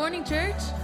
morning, church.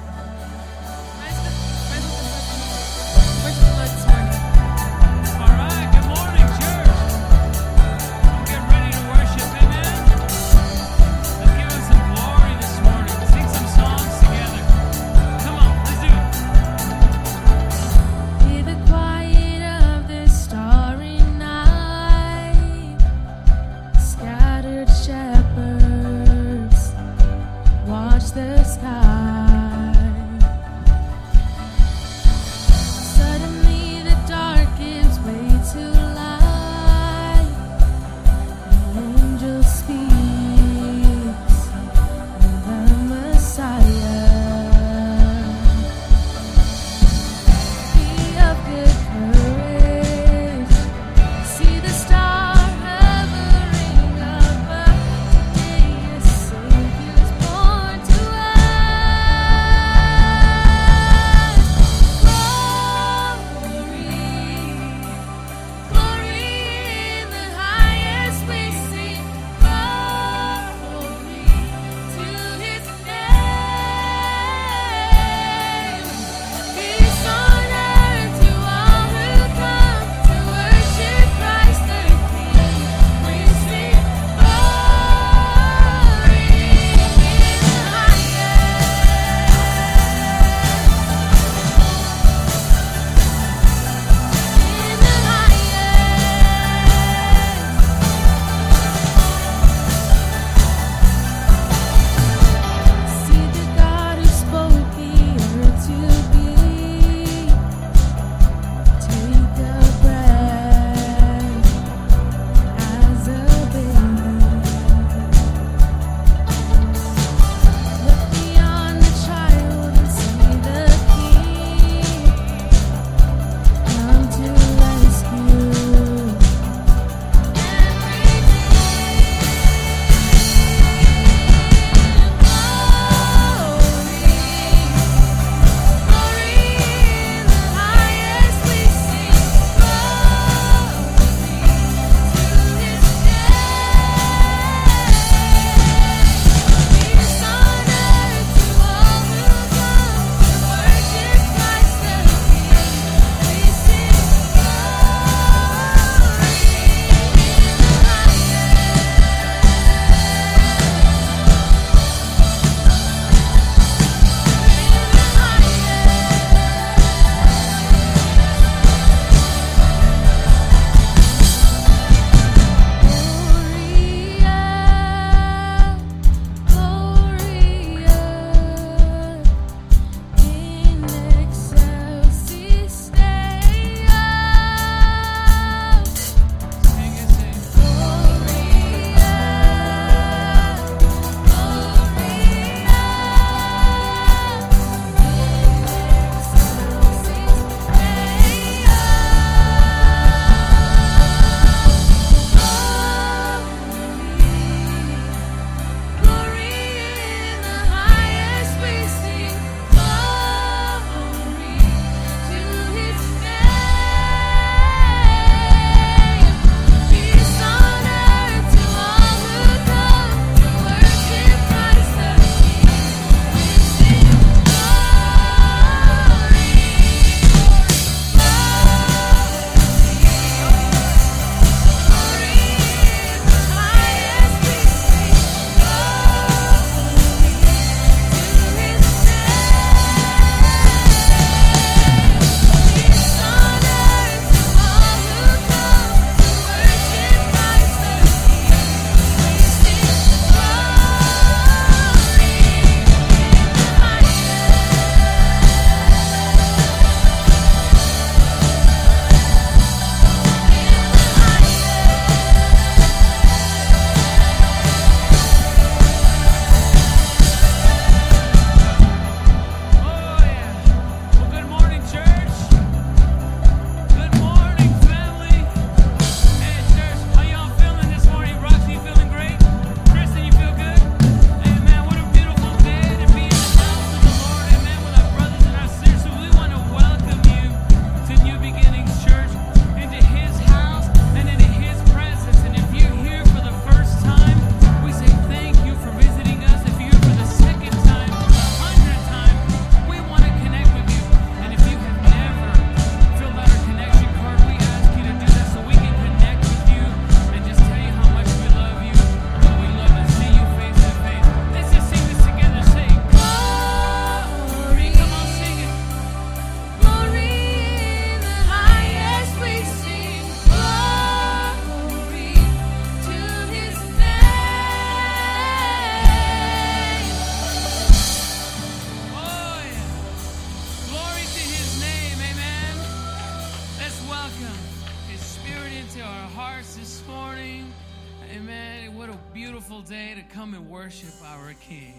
worship our King.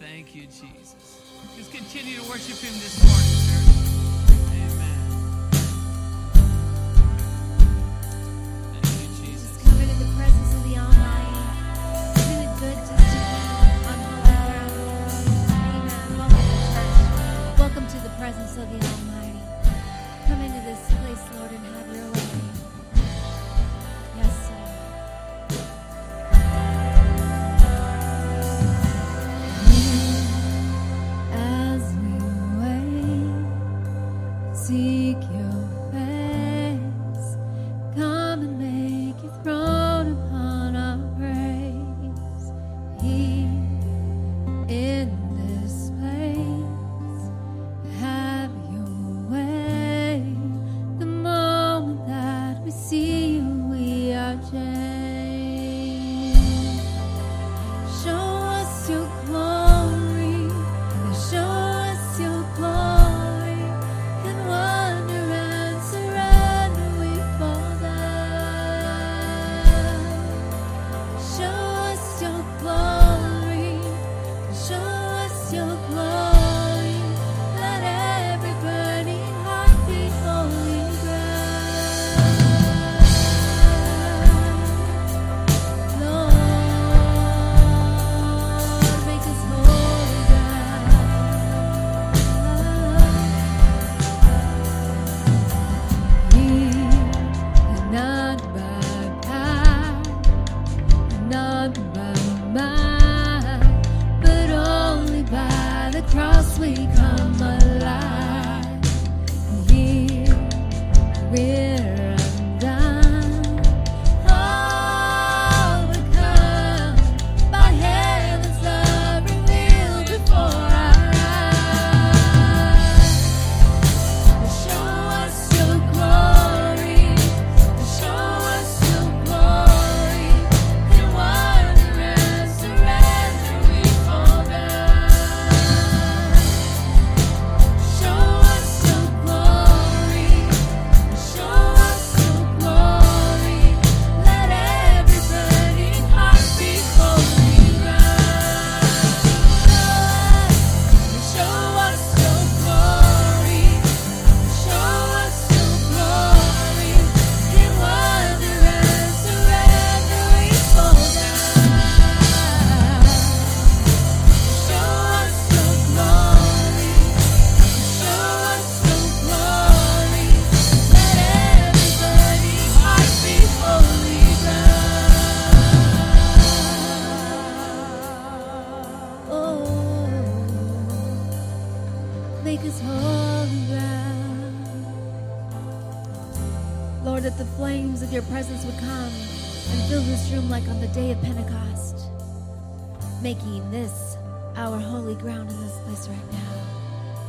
Thank you, Jesus. Maker's holy ground. Lord, that the flames of your presence would come and fill this room like on the day of Pentecost, making this our holy ground in this place right now.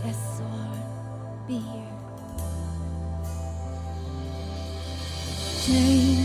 Yes, Lord, be here. Change.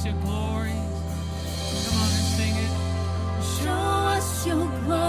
Us your glory. Come on and sing it. Show us your glory.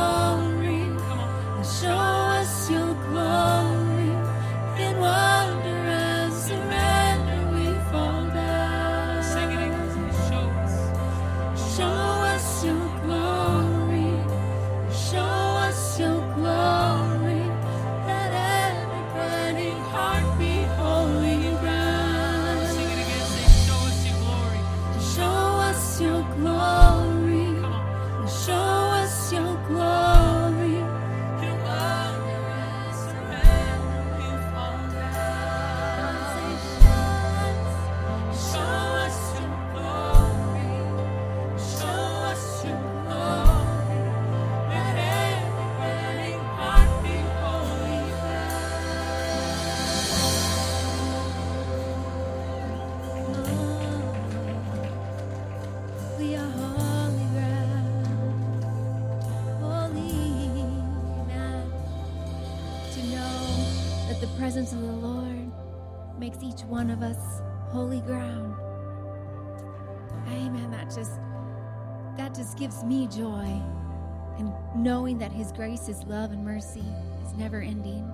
That his grace, his love, and mercy is never ending.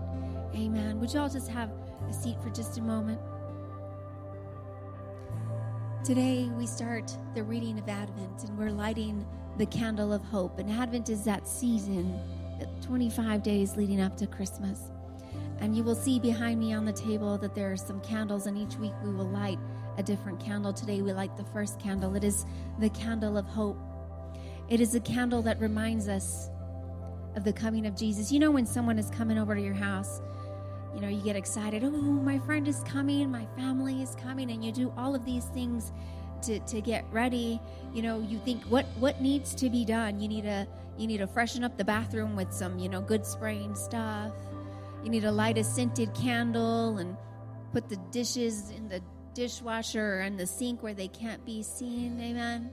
Amen. Would you all just have a seat for just a moment? Today we start the reading of Advent and we're lighting the candle of hope. And Advent is that season, the 25 days leading up to Christmas. And you will see behind me on the table that there are some candles, and each week we will light a different candle. Today we light the first candle. It is the candle of hope. It is a candle that reminds us of the coming of Jesus. You know, when someone is coming over to your house, you know, you get excited. Oh, my friend is coming, my family is coming, and you do all of these things to, to get ready. You know, you think what what needs to be done. You need to you need to freshen up the bathroom with some you know good spraying stuff. You need to light a scented candle and put the dishes in the dishwasher and the sink where they can't be seen. Amen.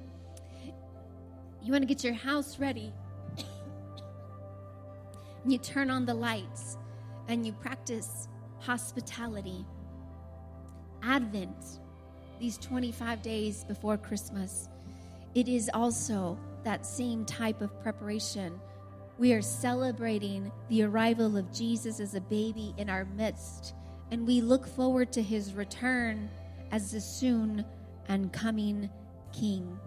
You want to get your house ready. You turn on the lights and you practice hospitality. Advent, these 25 days before Christmas, it is also that same type of preparation. We are celebrating the arrival of Jesus as a baby in our midst, and we look forward to his return as the soon and coming King.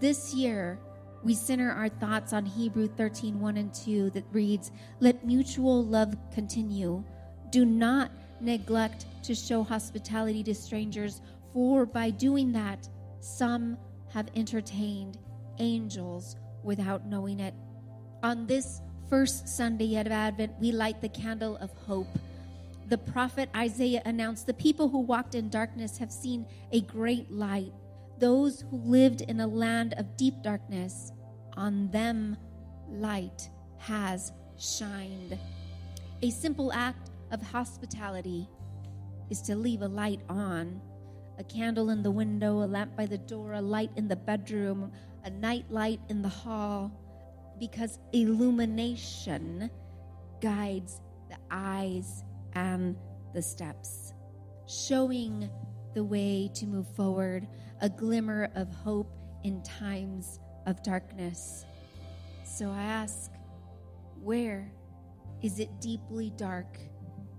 This year, we center our thoughts on Hebrew 13 1 and 2 that reads, Let mutual love continue. Do not neglect to show hospitality to strangers, for by doing that, some have entertained angels without knowing it. On this first Sunday of Advent, we light the candle of hope. The prophet Isaiah announced, The people who walked in darkness have seen a great light. Those who lived in a land of deep darkness, on them light has shined. A simple act of hospitality is to leave a light on a candle in the window, a lamp by the door, a light in the bedroom, a night light in the hall, because illumination guides the eyes and the steps, showing the way to move forward, a glimmer of hope in times of darkness. So I ask, where is it deeply dark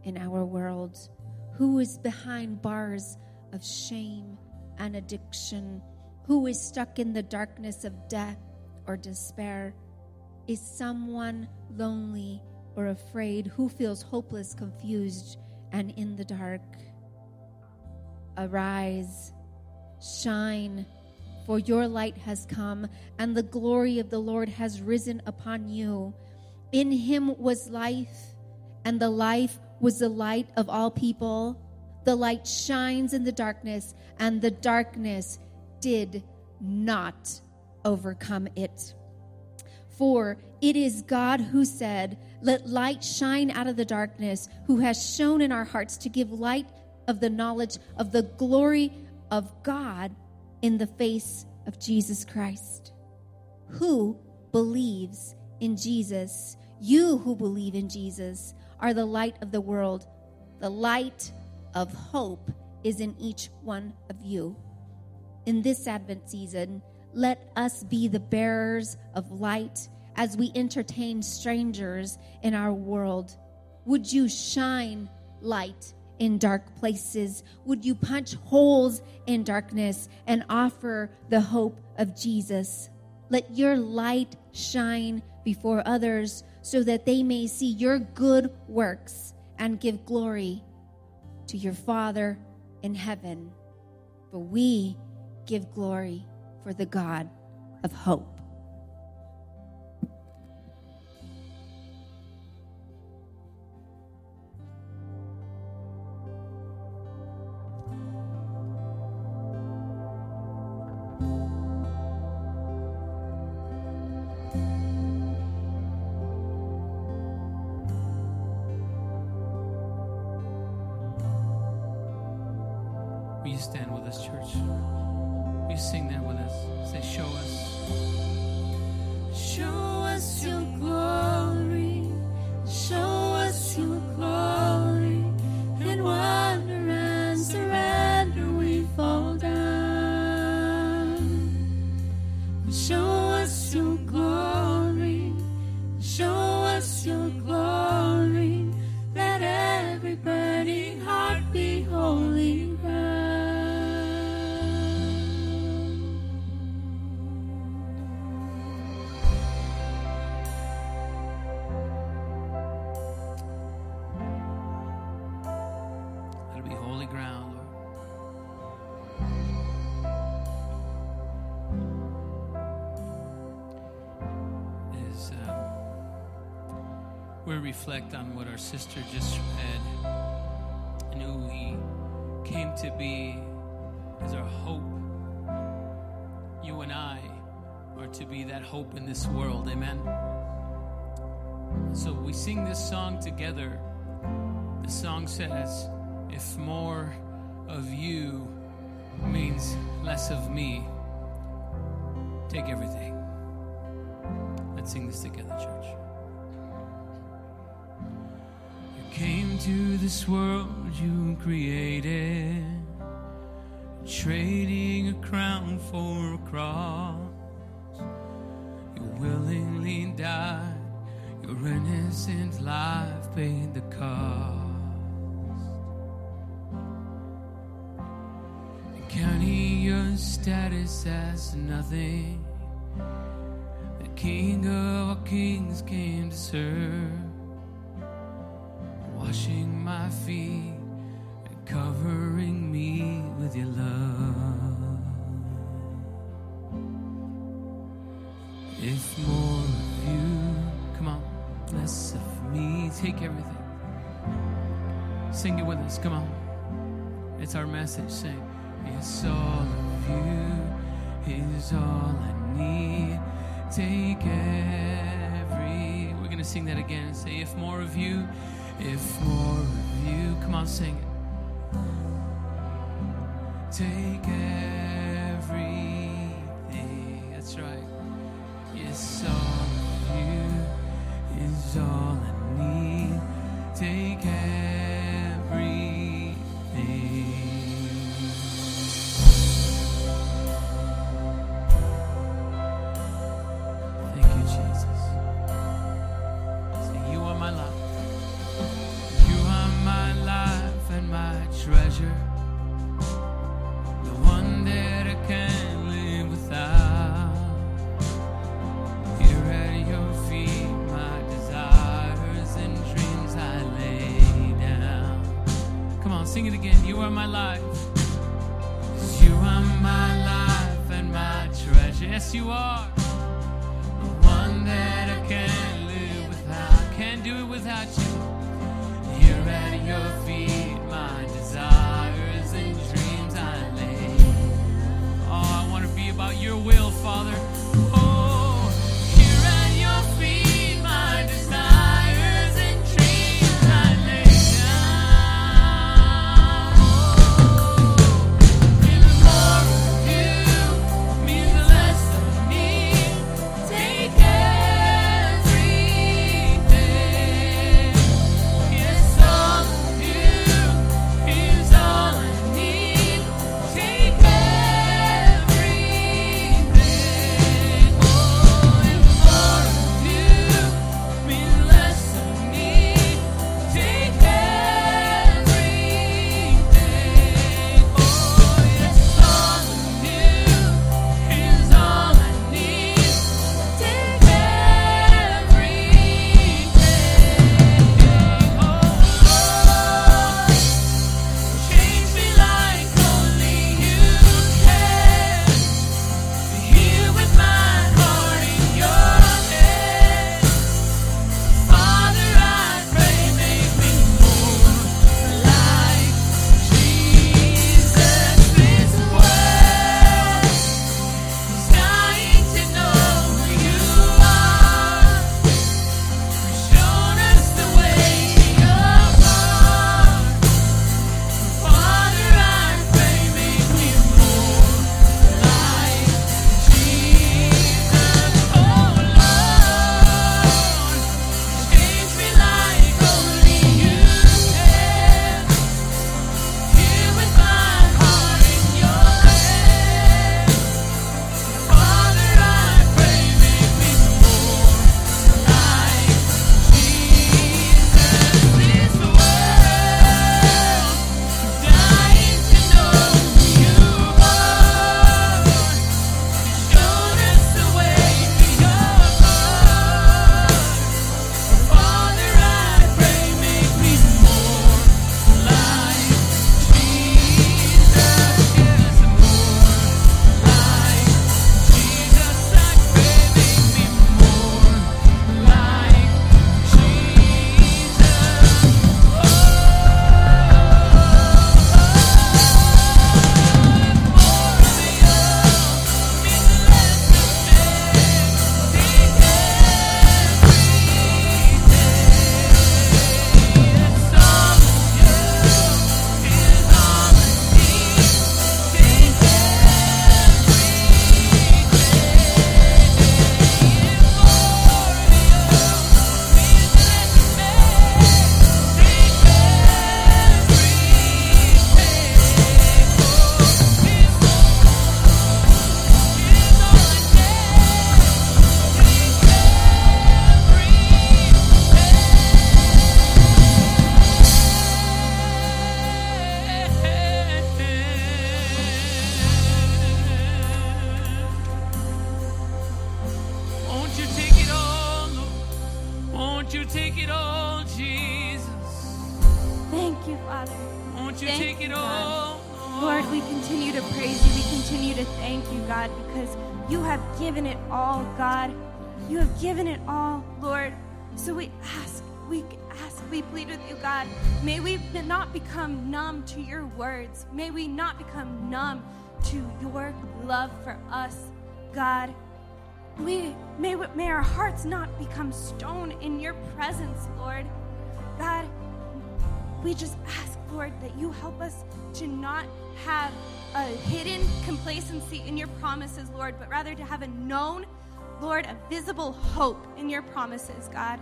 in our world? Who is behind bars of shame and addiction? Who is stuck in the darkness of death or despair? Is someone lonely or afraid? Who feels hopeless, confused, and in the dark? Arise, shine, for your light has come, and the glory of the Lord has risen upon you. In him was life, and the life was the light of all people. The light shines in the darkness, and the darkness did not overcome it. For it is God who said, Let light shine out of the darkness, who has shown in our hearts to give light of the knowledge of the glory of God in the face of Jesus Christ. Who believes in Jesus? You who believe in Jesus are the light of the world. The light of hope is in each one of you. In this Advent season, let us be the bearers of light as we entertain strangers in our world. Would you shine light in dark places? Would you punch holes in darkness and offer the hope of Jesus? Let your light shine before others so that they may see your good works and give glory to your Father in heaven. For we give glory for the God of hope. Us your glory. Reflect on what our sister just read and who he came to be as our hope, you and I are to be that hope in this world. Amen. So we sing this song together. The song says, If more of you means less of me, take everything. Let's sing this together, church. Came to this world you created, trading a crown for a cross. You willingly died, your innocent life paid the cost. Counting your status as nothing. The King of all kings came to serve, washing my feet and covering me with your love. If more of you, come on, less of me, take everything. Sing it with us, come on. It's our message. Sing, it's all of you, is all I need. Take every. We're gonna sing that again. Say, if more of you, if more of you, come on, sing it. Take everything. You have given it all, God. You have given it all, Lord. So we ask, we ask, we plead with you, God. May we not become numb to your words. May we not become numb to your love for us, God. We may, may our hearts not become stone in your presence, Lord. God, we just ask, Lord, that you help us to not have a hidden complacency in your promises, Lord, but rather to have a known, Lord, a visible hope in your promises, God.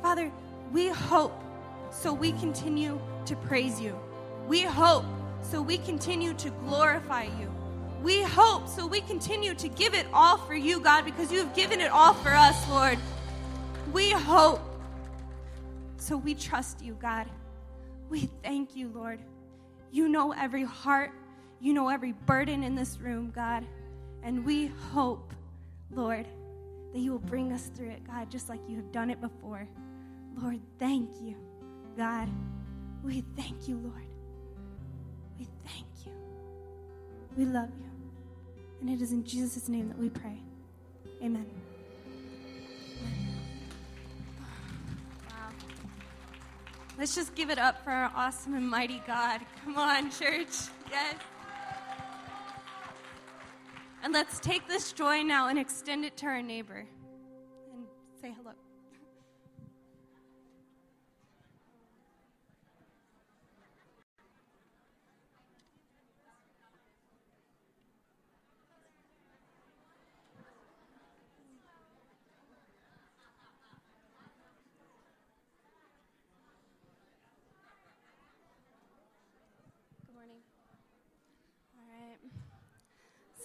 Father, we hope so we continue to praise you. We hope so we continue to glorify you. We hope so we continue to give it all for you, God, because you have given it all for us, Lord. We hope so we trust you, God. We thank you, Lord. You know every heart, you know every burden in this room, God. And we hope, Lord, that you will bring us through it, God, just like you have done it before. Lord, thank you, God. We thank you, Lord. We thank you. We love you. And it is in Jesus' name that we pray. Amen. Let's just give it up for our awesome and mighty God. Come on, church. Yes. And let's take this joy now and extend it to our neighbor and say hello. Good morning. All right.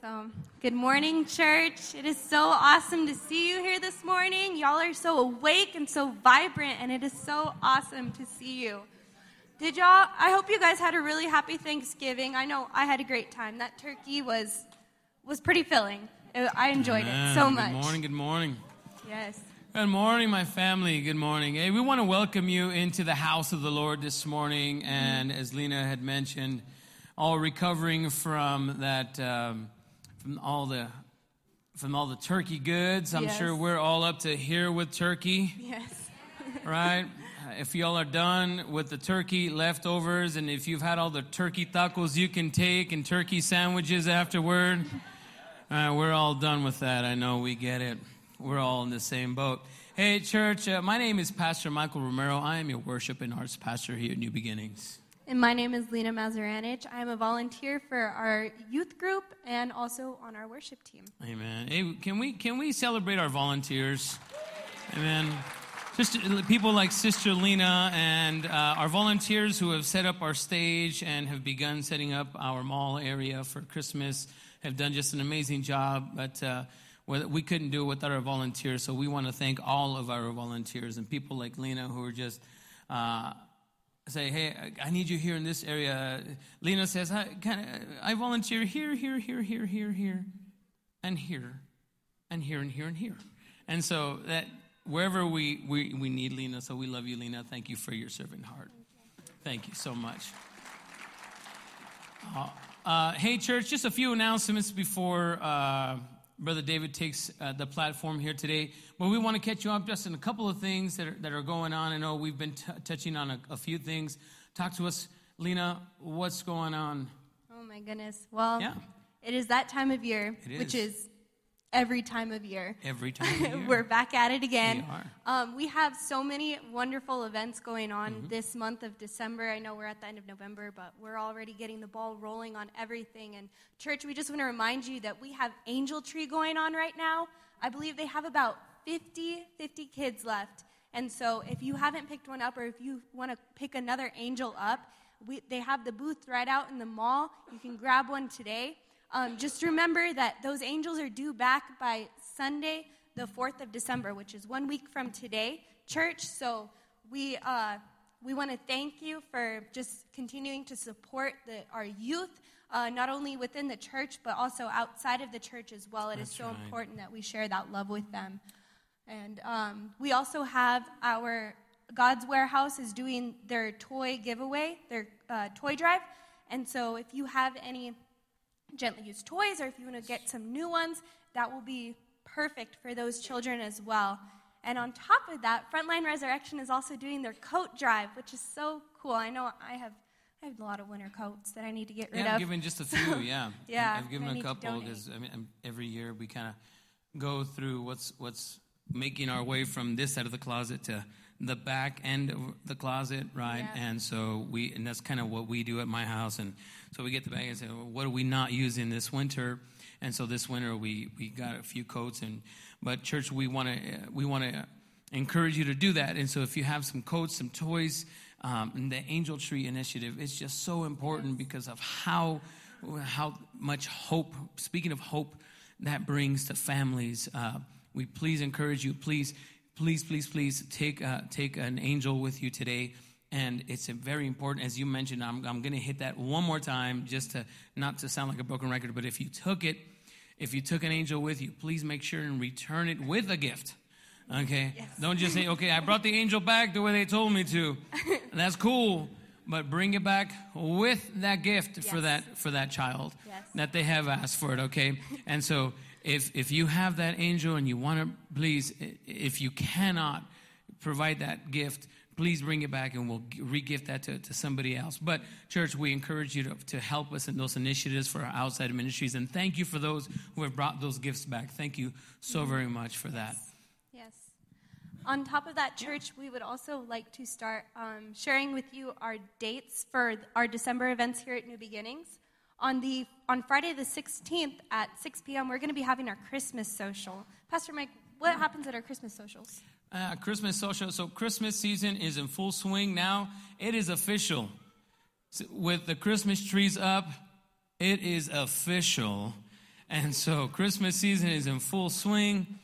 So, good morning, church. It is so awesome to see you here this morning. Y'all are so awake and so vibrant, and it is so awesome to see you. Did y'all? I hope you guys had a really happy Thanksgiving. I know I had a great time. That turkey was was pretty filling. It- I enjoyed it so much. Good morning, good morning. Yes. Good morning, my family. Good morning. Hey, we want to welcome you into the house of the Lord this morning. And as Lena had mentioned, all recovering from that, um, from all the, from all the turkey goods. I'm Yes. sure we're all up to here with turkey, Yes. right? If y'all are done with the turkey leftovers, and if you've had all the turkey tacos you can take and turkey sandwiches afterward, uh, we're all done with that. I know we get it. We're all in the same boat. Hey, church, uh, my name is Pastor Michael Romero. I am your worship and arts pastor here at New Beginnings. And my name is Lena Mazaranich. I am a volunteer for our youth group and also on our worship team. Amen. Hey, can we can we celebrate our volunteers? Amen. Just people like Sister Lena and uh, our volunteers who have set up our stage and have begun setting up our mall area for Christmas have done just an amazing job. But uh, we couldn't do it without our volunteers, so we want to thank all of our volunteers and people like Lena who are just. Uh, say, hey, I need you here in this area. Lena says, I, can I, I volunteer here, here, here, here, here, here, and here, and here, and here, and here. And so that wherever we, we, we need Lena, so we love you, Lena. Thank you for your servant heart. Thank you so much. Uh, uh, hey, church, just a few announcements before uh, Brother David takes uh, the platform here today. But we want to catch you up just in a couple of things that are, that are going on. I know we've been t- touching on a, a few things. Talk to us, Lena, what's going on? Oh my goodness. Well, Yeah. it is that time of year, It which is. Every time of year. Every time of year. We're back at it again. We are. Um, we have so many wonderful events going on Mm-hmm. this month of December. I know we're at the end of November, but we're already getting the ball rolling on everything. And, church, we just want to remind you that we have Angel Tree going on right now. I believe they have about 50, 50 kids left. And so, if you haven't picked one up or if you want to pick another angel up, we, they have the booth right out in the mall. You can grab one today. Um, just remember that those angels are due back by Sunday, the 4th of December, which is one week from today, church. So we, uh, we want to thank you for just continuing to support the, our youth, uh, not only within the church, but also outside of the church as well. It is That's so right. important that we share that love with them. And um, we also have our God's Warehouse is doing their toy giveaway, their uh, toy drive. And so if you have any gently used toys or if you want to get some new ones, that will be perfect for those children as well. And on top of that, Frontline Resurrection is also doing their coat drive, which is so cool. I know I have I have a lot of winter coats that I need to get rid of. Yeah, I've given just a few. Yeah, Yeah, I've given a couple because I mean every year we kind of go through what's what's making our way from this side of the closet to the back end of the closet, right? Yeah. And so we and that's kind of what we do at my house. And so we get the bag and say, well, what are we not using this winter? And so this winter we we got a few coats and but church we want to we want to encourage you to do that. And so if you have some coats, some toys, um, and the Angel Tree Initiative is just so important because of how how much hope. Speaking of hope, that brings to families. Uh, we please encourage you. Please, please, please, please take uh, take an angel with you today. And it's a very important, as you mentioned. I'm, I'm going to hit that one more time, just to not to sound like a broken record. But if you took it, if you took an angel with you, please make sure and return it with a gift. Okay? Don't just say, okay, I brought the angel back the way they told me to. That's cool. But bring it back with that gift for that for that child Yes. that they have asked for it, okay? And so if if you have that angel and you want to please if you cannot provide that gift, please bring it back and we'll re-gift that to, to somebody else. But church, we encourage you to, to help us in those initiatives for our outside ministries and thank you for those who have brought those gifts back. Thank you so very much for that. Yes. On top of that, church, we would also like to start um, sharing with you our dates for our December events here at New Beginnings. On the on Friday the 16th at 6 p.m., we're going to be having our Christmas social. Pastor Mike, what happens at our Christmas socials? Uh, Christmas social. So Christmas season is in full swing now. It is official. With the Christmas trees up, it is official. And so Christmas season is in full swing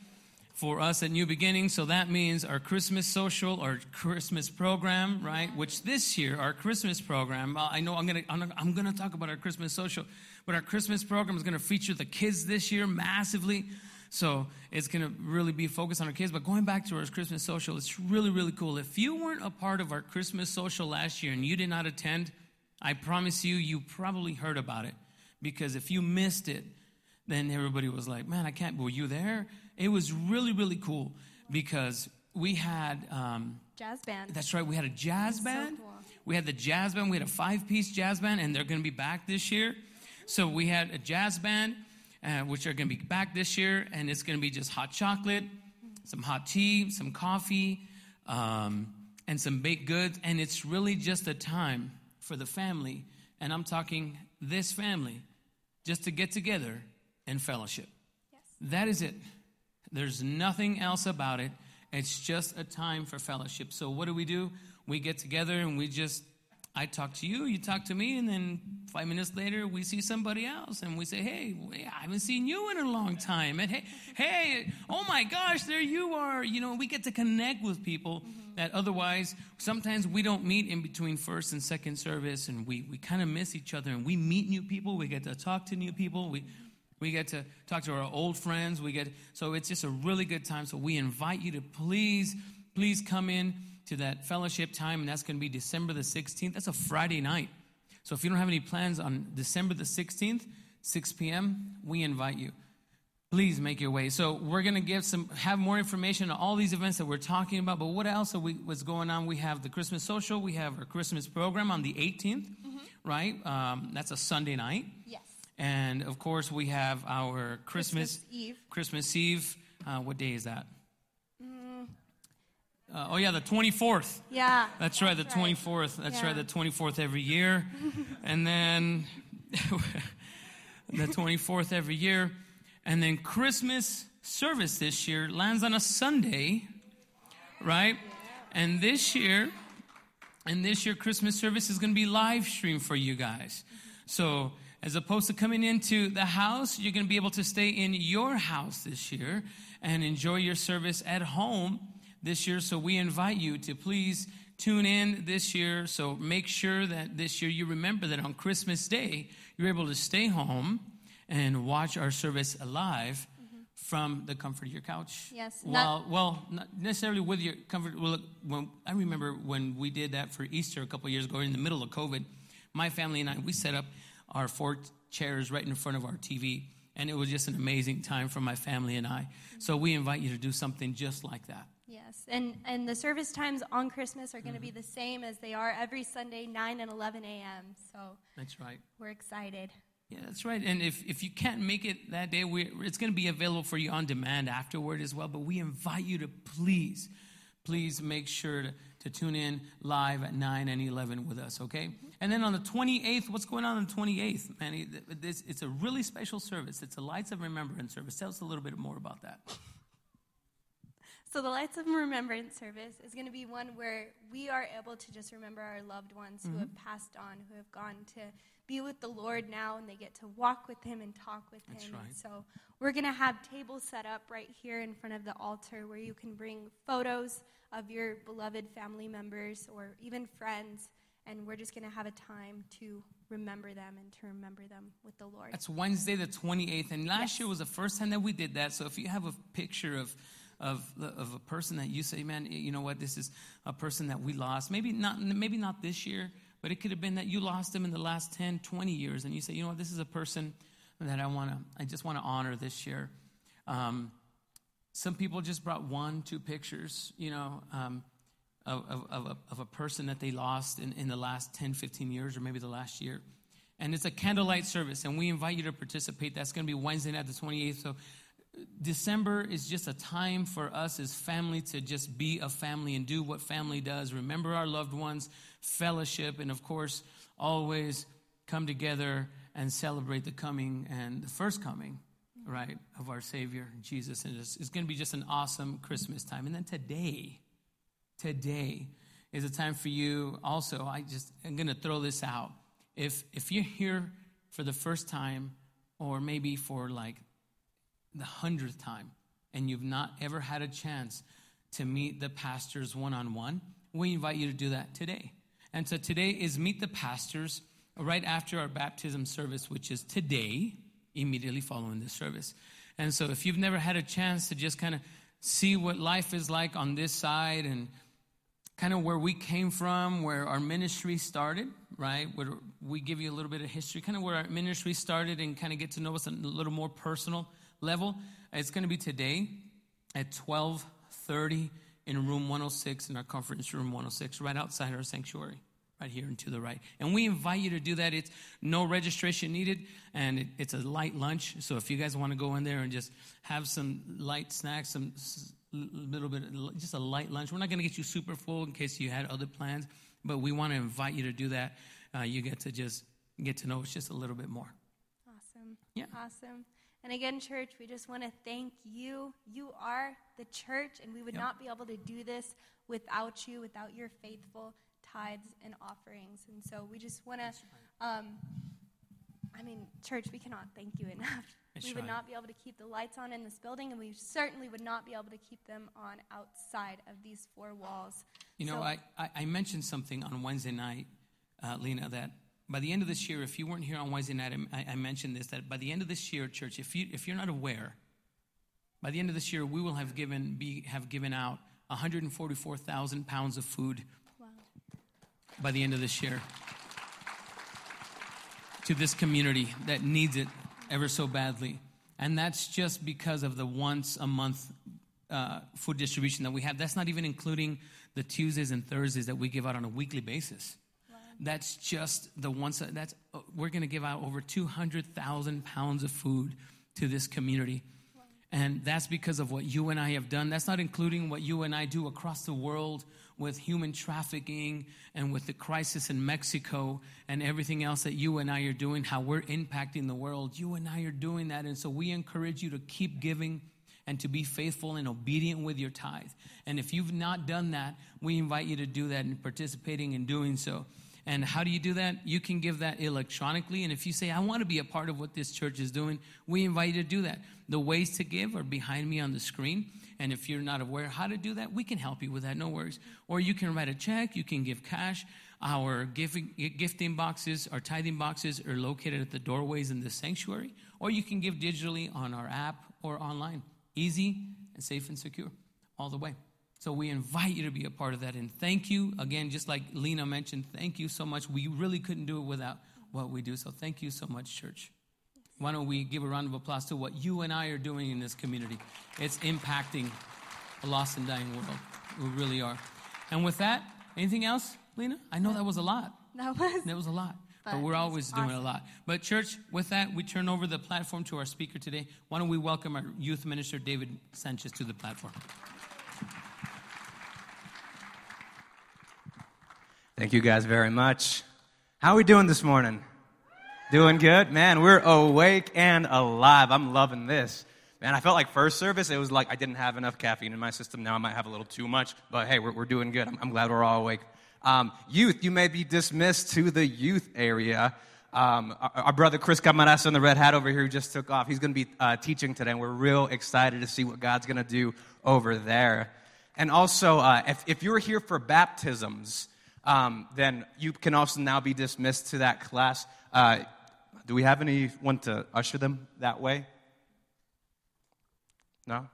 for us at New Beginnings. So that means our Christmas social, our Christmas program, right? Which this year, our Christmas program, I know I'm, gonna- I'm gonna talk about our Christmas social, but our Christmas program is gonna feature the kids this year massively. So it's gonna really be focused on our kids. But going back to our Christmas social, it's really really cool. If you weren't a part of our Christmas social last year and you did not attend, I promise you, you probably heard about it because if you missed it, then everybody was like, man, I can't, were you there? It was really, really cool because we had, um, Jazz band. that's right, we had a jazz so band. cool. We had the jazz band, we had a five piece jazz band, and they're going to be back this year. So we had a jazz band, uh, which are going to be back this year, and it's going to be just hot chocolate, some hot tea, some coffee, um, and some baked goods. And it's really just a time for the family, and I'm talking this family, just to get together and fellowship. Yes. That is it. There's nothing else about it. It's just a time for fellowship. So what do we do? We get together and we just I talk to you, you talk to me, and then five minutes later we see somebody else and we say, Hey, I haven't seen you in a long time. And hey, hey, oh my gosh, there you are. You know, we get to connect with people that otherwise sometimes we don't meet in between first and second service and we, we kind of miss each other and we meet new people, we get to talk to new people, we we get to talk to our old friends. We get so it's just a really good time. So we invite you to please, please come in to that fellowship time, and that's going to be December the 16th. That's a Friday night. So if you don't have any plans on December the 16th, 6 p.m., we invite you. Please make your way. So we're going to give some, have more information on all these events that we're talking about. But what else are we, what's going on? We have the Christmas social. We have our Christmas program on the 18th, right? Um, that's a Sunday night. Yes. And of course, we have our Christmas Christmas Eve. Christmas Eve. Uh, what day is that? Uh, oh yeah, the twenty fourth. Yeah. That's right, the That's right. twenty fourth. That's Yeah. right, the twenty fourth every year, and then the twenty fourth every year, and then Christmas service this year lands on a Sunday, right? And this year, and this year Christmas service is going to be live streamed for you guys. So as opposed to coming into the house, you're going to be able to stay in your house this year and enjoy your service at home this year. So we invite you to please tune in this year. So make sure that this year you remember that on Christmas Day, you're able to stay home and watch our service live mm-hmm. from the comfort of your couch. Yes, Well, not- well, not necessarily with your comfort. Well, look, when, I remember when we did that for Easter a couple years ago in the middle of COVID, my family and I, we set up our four chairs right in front of our TV. And it was just an amazing time for my family and I. So we invite you to do something just like that. Yes, and, and the service times on Christmas are going to be mm-hmm. the same as they are every Sunday, 9 and 11 a.m. So That's right. we're excited. Yeah, that's right. And if, if you can't make it that day, we it's going to be available for you on demand afterward as well. But we invite you to please, please make sure to, to tune in live at 9 and 11 with us, okay? And then on the 28th, what's going on on the 28th, Manny? This, it's a really special service. It's a Lights of Remembrance service. Tell us a little bit more about that. So the Lights of Remembrance service is going to be one where we are able to just remember our loved ones who mm-hmm. have passed on, who have gone to be with the Lord now, and they get to walk with Him and talk with That's Him. Right. so we're going to have tables set up right here in front of the altar where you can bring photos of your beloved family members or even friends, and we're just going to have a time to remember them and to remember them with the Lord. That's Wednesday the 28th. And last Yes. year was the first time that we did that. So if you have a picture of, of, of a person that you say, man, you know what, this is a person that we lost. Maybe not, maybe not this year, but it could have been that you lost them in the last 10, 20 years. And you say, you know what, this is a person that I want to, I just want to honor this year. Um, some people just brought one, two pictures, you know, um, of, of, of, a, of a person that they lost in, in the last 10, 15 years, or maybe the last year. And it's a candlelight service, and we invite you to participate. That's going to be Wednesday night, the 28th. So December is just a time for us as family to just be a family and do what family does. Remember our loved ones, fellowship, and of course, always come together and celebrate the coming and the first coming, right, of our Savior, Jesus. And it's, it's going to be just an awesome Christmas time. And then today, today is a time for you also. I just, I'm going to throw this out. If, if you're here for the first time, or maybe for like the hundredth time and you've not ever had a chance to meet the pastors one on one, we invite you to do that today. And so today is Meet the Pastors right after our baptism service, which is today, immediately following this service. And so if you've never had a chance to just kind of see what life is like on this side and kind of where we came from, where our ministry started, right? Where we give you a little bit of history, kind of where our ministry started, and kind of get to know us on a little more personal level. It's going to be today at twelve thirty in room one hundred six in our conference room one hundred six, right outside our sanctuary. Right here and to the right. And we invite you to do that. It's no registration needed, and it, it's a light lunch. So if you guys want to go in there and just have some light snacks, some little bit, just a light lunch. We're not going to get you super full in case you had other plans, but we want to invite you to do that. Uh, you get to just get to know us just a little bit more. Awesome. Yeah. Awesome. And again, church, we just want to thank you. You are the church, and we would Yep. not be able to do this without you, without your faithful tithes and offerings. And so we just want to, um, I mean, church, we cannot thank you enough. That's we would right. not be able to keep the lights on in this building, and we certainly would not be able to keep them on outside of these four walls. You know, So- I, I, I mentioned something on Wednesday night, uh, Lena, that by the end of this year, if you weren't here on Wednesday night, I, I mentioned this, that by the end of this year, church, if, you, if you're not aware, by the end of this year, we will have given, be, have given out 144,000 pounds of food. By the end of this year to this community that needs it ever so badly. And that's just because of the once a month uh, food distribution that we have. That's not even including the Tuesdays and Thursdays that we give out on a weekly basis. That's just the once. That's uh, we're going to give out over two hundred thousand pounds of food to this community, and that's because of what you and I have done. That's not including what you and I do across the world with human trafficking and with the crisis in Mexico and everything else that you and I are doing. How we're impacting the world. You and I are doing that, and so we encourage you to keep giving and to be faithful and obedient with your tithe. And if you've not done that, we invite you to do that and participating in doing so. And how do you do that? You can give that electronically. And if you say, I want to be a part of what this church is doing, we invite you to do that. The ways to give are behind me on the screen. And if you're not aware how to do that, we can help you with that, no worries. Or you can write a check, you can give cash. Our giving, gifting boxes, our tithing boxes are located at the doorways in the sanctuary. Or you can give digitally on our app or online. Easy and safe and secure all the way. So we invite you to be a part of that. And thank you again, just like Lena mentioned, thank you so much. We really couldn't do it without what we do. So thank you so much, church. Why don't we give a round of applause to what you and I are doing in this community? It's impacting a lost and dying world. We really are. And with that, anything else, Lena? I know that was a lot. That was That was a lot. But, But we're it's always doing a lot. But, church, with that, we turn over the platform to our speaker today. Why don't we welcome our youth minister, David Sanchez, to the platform? Thank you guys very much. How are we doing this morning? Doing good? Man, we're awake and alive. I'm loving this. Man, I felt like first service, it was like I didn't have enough caffeine in my system. Now I might have a little too much, but hey, we're, we're doing good. I'm, I'm glad we're all awake. Um, youth, you may be dismissed to the youth area. Um, our, our brother Chris Camarasa in the red hat over here who just took off, he's going to be uh, teaching today, and we're real excited to see what God's going to do over there. And also, uh, if, if you're here for baptisms, um, then you can also now be dismissed to that class. Uh, do we have anyone to usher them that way? No?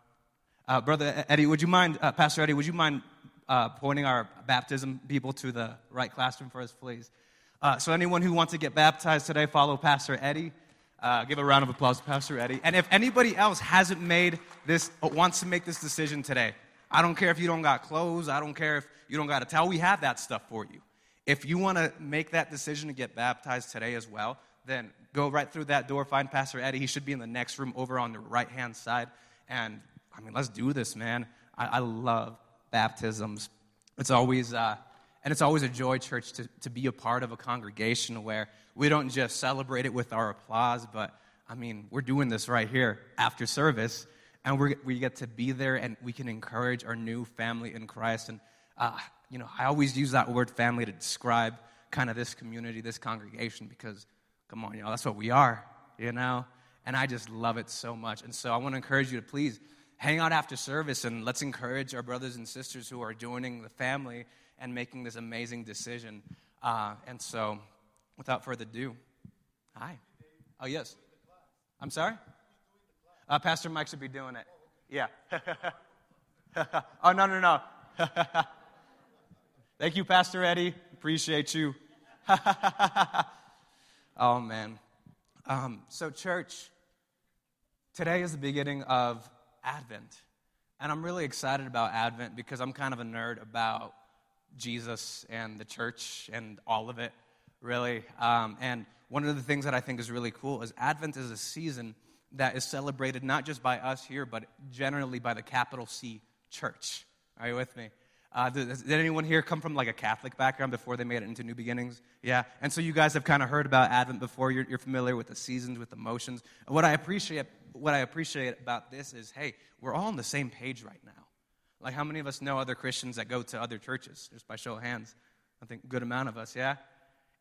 Uh, Brother Eddie, would you mind, uh, Pastor Eddie, would you mind uh, pointing our baptism people to the right classroom for us, please? Uh, so, anyone who wants to get baptized today, follow Pastor Eddie. Uh, give a round of applause to Pastor Eddie. And if anybody else hasn't made this, wants to make this decision today, I don't care if you don't got clothes, I don't care if you don't got a towel, we have that stuff for you. If you want to make that decision to get baptized today as well, then go right through that door, find Pastor Eddie. He should be in the next room over on the right hand side. And I mean, let's do this, man. I, I love baptisms. It's always, uh, and it's always a joy, church, to, to be a part of a congregation where we don't just celebrate it with our applause, but I mean, we're doing this right here after service, and we're, we get to be there and we can encourage our new family in Christ. And, uh, you know, I always use that word family to describe kind of this community, this congregation, because, come on, y'all, that's what we are, you know? And I just love it so much. And so I want to encourage you to please hang out after service and let's encourage our brothers and sisters who are joining the family and making this amazing decision. Uh, and so, without further ado, hi. Oh, yes. I'm sorry? Uh, Pastor Mike should be doing it. Yeah. oh, no, no, no. Thank you, Pastor Eddie. Appreciate you. oh, man. Um, so, church, today is the beginning of Advent. And I'm really excited about Advent because I'm kind of a nerd about Jesus and the church and all of it, really. Um, and one of the things that I think is really cool is Advent is a season that is celebrated not just by us here, but generally by the capital C church. Are you with me? Uh, did, did anyone here come from like a Catholic background before they made it into New Beginnings? Yeah. And so you guys have kind of heard about Advent before. You're, you're familiar with the seasons, with the motions. What I appreciate, what I appreciate about this is, hey, we're all on the same page right now. Like, how many of us know other Christians that go to other churches? Just by show of hands. I think good amount of us, yeah?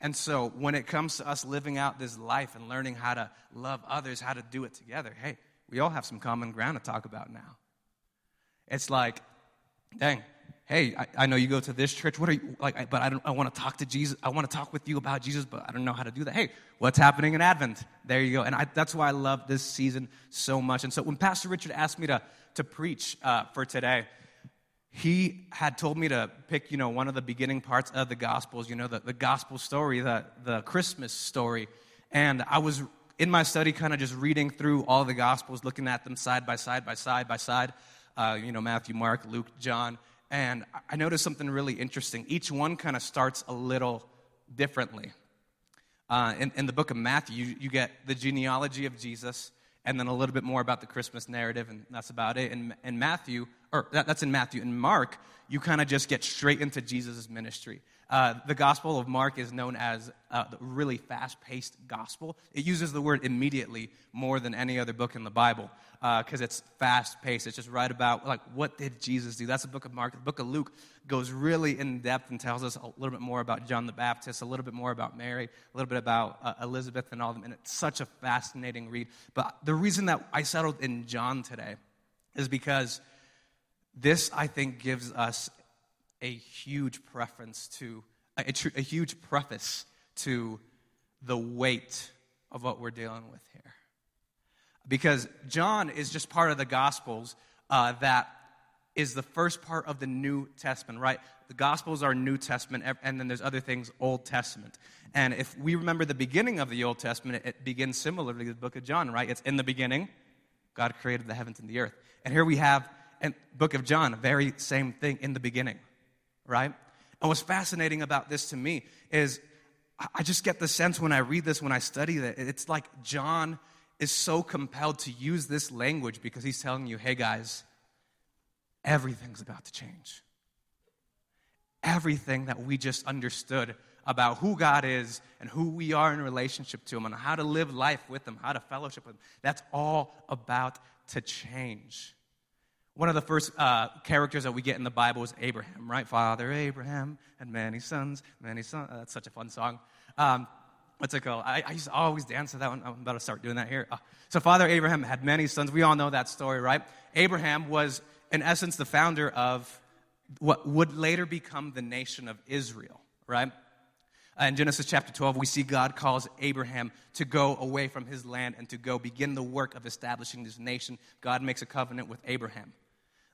And so, when it comes to us living out this life and learning how to love others, how to do it together, hey, we all have some common ground to talk about now. It's like, dang, hey, I, I know you go to this church. What are you like? I, but I don't. I want to talk to Jesus. I want to talk with you about Jesus, but I don't know how to do that. Hey, what's happening in Advent? There you go. And I, that's why I love this season so much. And so when Pastor Richard asked me to to preach uh, for today, he had told me to pick, you know, one of the beginning parts of the Gospels, you know, the, the gospel story, the, the Christmas story. And I was in my study kind of just reading through all the Gospels, looking at them side by side by side by side, uh, you know, Matthew, Mark, Luke, John. And I noticed something really interesting. Each one kind of starts a little differently. Uh, in, in the book of Matthew, you, you get the genealogy of Jesus, and then a little bit more about the Christmas narrative, and that's about it. In, in Matthew, or that, that's in Matthew. In Mark, you kind of just get straight into Jesus' ministry. Uh, the Gospel of Mark is known as uh, the really fast paced gospel. It uses the word immediately more than any other book in the Bible because uh, it's fast paced. It's just right about, like, what did Jesus do? That's the book of Mark. The book of Luke goes really in depth and tells us a little bit more about John the Baptist, a little bit more about Mary, a little bit about uh, Elizabeth and all of them. And it's such a fascinating read. But the reason that I settled in John today is because this, I think, gives us a huge preference to, a, a, tr- a huge preface to the weight of what we're dealing with here. Because John is just part of the Gospels uh, that is the first part of the New Testament, right? The Gospels are New Testament, and then there's other things, Old Testament. And if we remember the beginning of the Old Testament, it begins similarly to the book of John, right? It's in the beginning, God created the heavens and the earth. And here we have in book of John, very same thing in the beginning, right? And what's fascinating about this to me is I just get the sense when I read this, when I study that, it's like John is so compelled to use this language because he's telling you, hey guys, everything's about to change. Everything that we just understood about who God is and who we are in relationship to Him and how to live life with Him, how to fellowship with Him, that's all about to change. One of the first uh, characters that we get in the Bible is Abraham, right? Father Abraham had many sons, many sons. Uh, that's such a fun song. Um, what's it called? I, I, used to always dance to that one. I'm about to start doing that here. Uh, so, Father Abraham had many sons. We all know that story, right? Abraham was, in essence, the founder of what would later become the nation of Israel, right? Uh, in Genesis chapter 12, we see God calls Abraham to go away from his land and to go begin the work of establishing this nation. God makes a covenant with Abraham.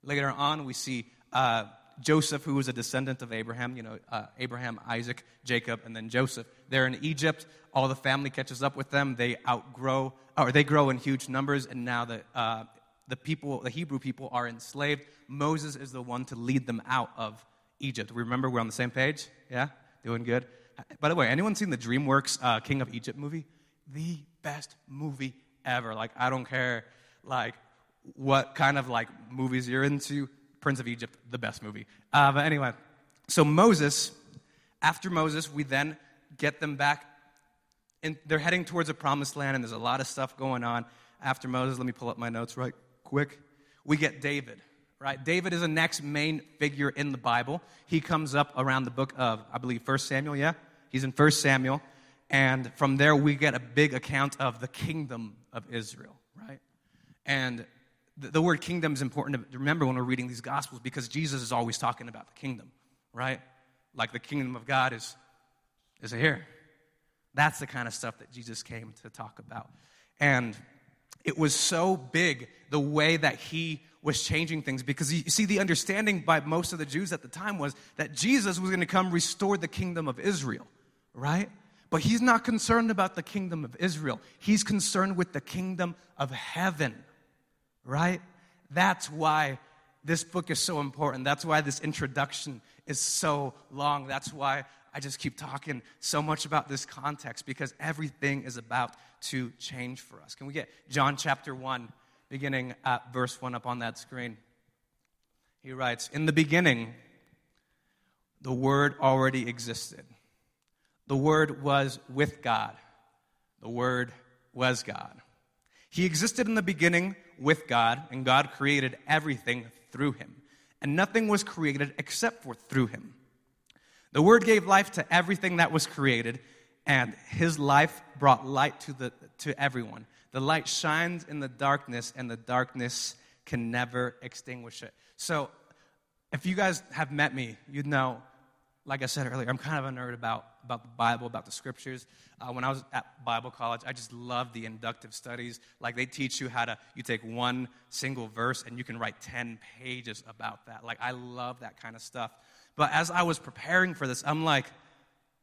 Later on, we see uh, Joseph, who was a descendant of Abraham, you know, uh, Abraham, Isaac, Jacob, and then Joseph. They're in Egypt. All the family catches up with them. They outgrow, or they grow in huge numbers, and now the, uh, the people, the Hebrew people, are enslaved. Moses is the one to lead them out of Egypt. Remember, we're on the same page? Yeah? Doing good? By the way, anyone seen the DreamWorks uh, King of Egypt movie? The best movie ever. Like, I don't care. Like, what kind of like movies you're into. Prince of Egypt, the best movie. Uh, but anyway, so Moses, after Moses, we then get them back. And they're heading towards a promised land, and there's a lot of stuff going on. After Moses, let me pull up my notes right quick. We get David, right? David is the next main figure in the Bible. He comes up around the book of, I believe, First Samuel, yeah? He's in First Samuel. And from there, we get a big account of the kingdom of Israel, right? And the, the word kingdom is important to remember when we're reading these gospels because Jesus is always talking about the kingdom, right? Like the kingdom of God is, is here. That's the kind of stuff that Jesus came to talk about. And it was so big the way that he was changing things because you see, the understanding by most of the Jews at the time was that Jesus was going to come restore the kingdom of Israel, right? But he's not concerned about the kingdom of Israel, he's concerned with the kingdom of heaven right? That's why this book is so important. That's why this introduction is so long. That's why I just keep talking so much about this context because everything is about to change for us. Can we get John chapter 1, beginning at verse 1 up on that screen? He writes In the beginning, the Word already existed. The Word was with God. The Word was God. He existed in the beginning with God, and God created everything through him. And nothing was created except for through him. The Word gave life to everything that was created, and his life brought light to, the, to everyone. The light shines in the darkness, and the darkness can never extinguish it. So, if you guys have met me, you'd know like I said earlier, I'm kind of a nerd about, about the Bible, about the scriptures. Uh, when I was at Bible college, I just loved the inductive studies. Like they teach you how to, you take one single verse and you can write 10 pages about that. Like I love that kind of stuff. But as I was preparing for this, I'm like,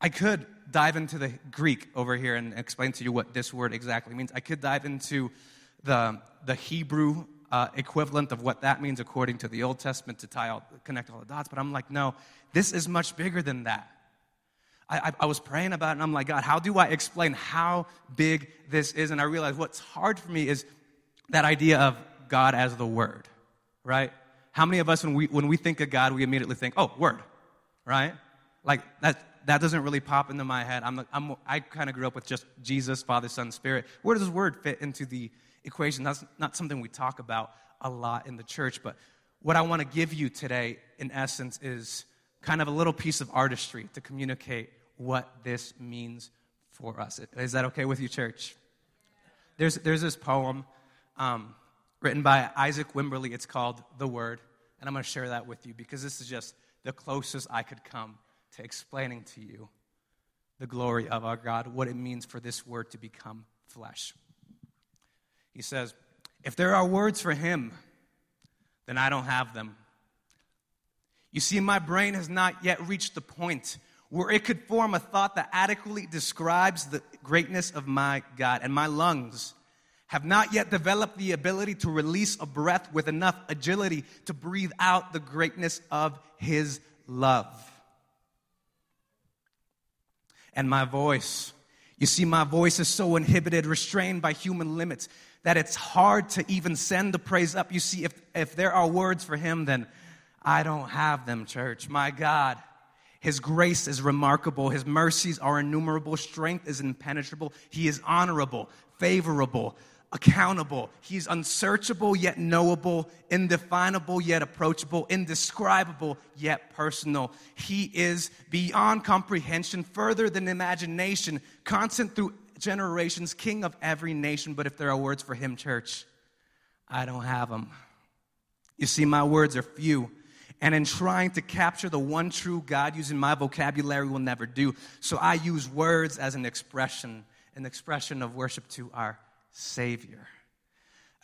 I could dive into the Greek over here and explain to you what this word exactly means. I could dive into the, the Hebrew uh, equivalent of what that means according to the Old Testament to tie all, connect all the dots. But I'm like, no, this is much bigger than that. I, I, I was praying about it and I'm like, God, how do I explain how big this is? And I realized what's hard for me is that idea of God as the Word, right? How many of us, when we, when we think of God, we immediately think, oh, Word, right? Like that, that doesn't really pop into my head. I'm, I'm, I kind of grew up with just Jesus, Father, Son, Spirit. Where does Word fit into the equation. That's not something we talk about a lot in the church, but what I want to give you today, in essence, is kind of a little piece of artistry to communicate what this means for us. Is that okay with you, church? There's, there's this poem um, written by Isaac Wimberly. It's called The Word. And I'm going to share that with you because this is just the closest I could come to explaining to you the glory of our God, what it means for this word to become flesh. He says, If there are words for him, then I don't have them. You see, my brain has not yet reached the point where it could form a thought that adequately describes the greatness of my God. And my lungs have not yet developed the ability to release a breath with enough agility to breathe out the greatness of His love. And my voice, you see, my voice is so inhibited, restrained by human limits, that it's hard to even send the praise up. You see, if, if there are words for Him, then I don't have them, church. My God. His grace is remarkable. His mercies are innumerable. Strength is impenetrable. He is honorable, favorable, accountable. He's unsearchable yet knowable, indefinable yet approachable, indescribable yet personal. He is beyond comprehension, further than imagination, constant through generations, king of every nation. But if there are words for him, church, I don't have them. You see, my words are few. And in trying to capture the one true God using my vocabulary will never do. So I use words as an expression, an expression of worship to our Savior.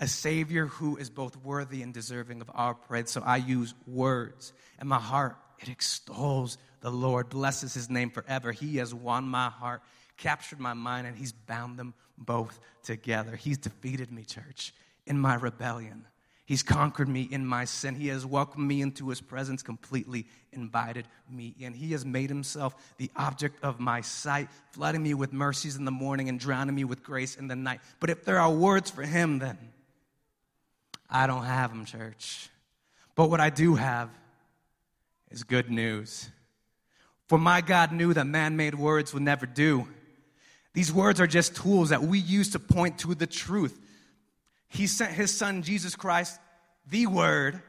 A Savior who is both worthy and deserving of our praise. So I use words. And my heart, it extols the Lord, blesses his name forever. He has won my heart, captured my mind, and he's bound them both together. He's defeated me, church, in my rebellion. He's conquered me in my sin. He has welcomed me into his presence, completely invited me in. He has made himself the object of my sight, flooding me with mercies in the morning and drowning me with grace in the night. But if there are words for him, then I don't have them, church. But what I do have is good news. For my God knew that man made words would never do. These words are just tools that we use to point to the truth. He sent his son, Jesus Christ, the Word,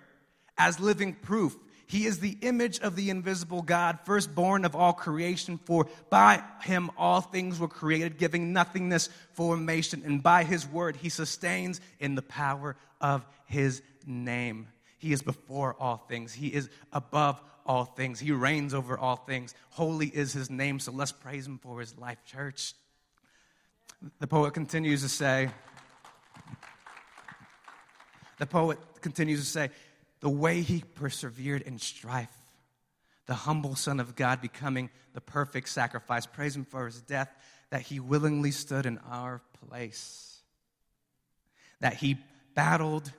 as living proof. He is the image of the invisible God, firstborn of all creation, for by him all things were created, giving nothingness formation, and by his word he sustains in the power of his name. He is before all things, he is above all things, he reigns over all things. Holy is his name, so let's praise him for his life, church. The poet continues to say, the poet continues to say, the way he persevered in strife, the humble Son of God becoming the perfect sacrifice. Praise him for his death, that he willingly stood in our place, that he battled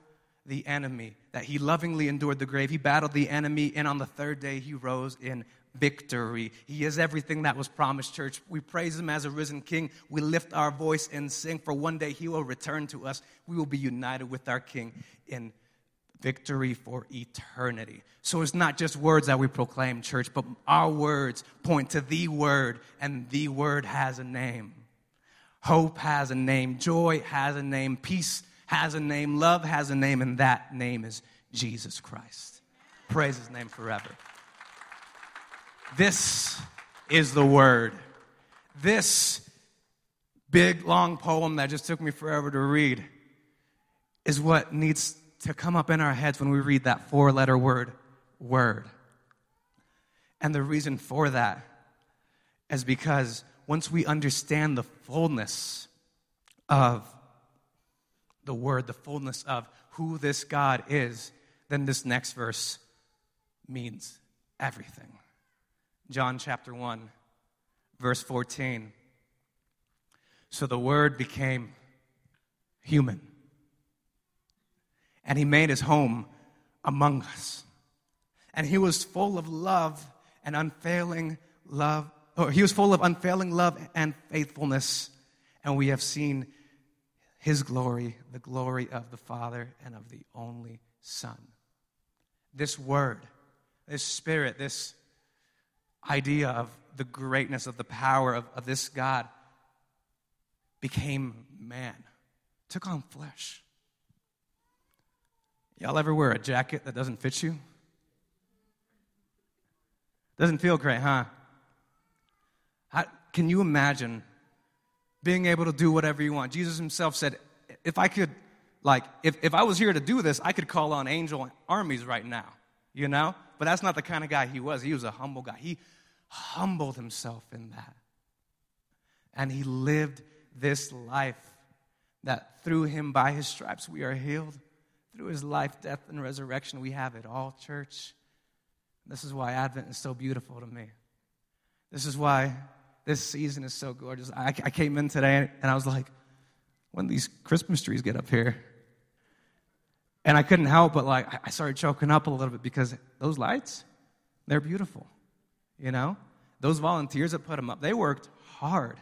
the enemy, that he lovingly endured the grave. He battled the enemy, and on the third day he rose in victory. He is everything that was promised, church. We praise him as a risen king. We lift our voice and sing, for one day he will return to us. We will be united with our king in victory for eternity. So it's not just words that we proclaim, church, but our words point to the word, and the word has a name. Hope has a name, joy has a name, peace has a name, love has a name, and that name is Jesus Christ. Praise his name forever. This is the word. This big, long poem that just took me forever to read is what needs to come up in our heads when we read that four letter word, word. And the reason for that is because once we understand the fullness of the word, the fullness of who this God is, then this next verse means everything. John chapter 1, verse 14. So the Word became human, and He made His home among us. And He was full of love and unfailing love, or He was full of unfailing love and faithfulness. And we have seen His glory, the glory of the Father and of the only Son. This Word, this Spirit, this idea of the greatness of the power of, of this God became man, took on flesh. Y'all ever wear a jacket that doesn't fit you? Doesn't feel great, huh? How, can you imagine being able to do whatever you want? Jesus himself said, if I could, like, if, if I was here to do this, I could call on angel armies right now. You know? But that's not the kind of guy he was. He was a humble guy. He humbled himself in that. And he lived this life that through him, by his stripes, we are healed. Through his life, death, and resurrection, we have it all, church. This is why Advent is so beautiful to me. This is why this season is so gorgeous. I, I came in today and I was like, when these Christmas trees get up here? And I couldn't help but like, I started choking up a little bit because those lights, they're beautiful. You know? Those volunteers that put them up, they worked hard,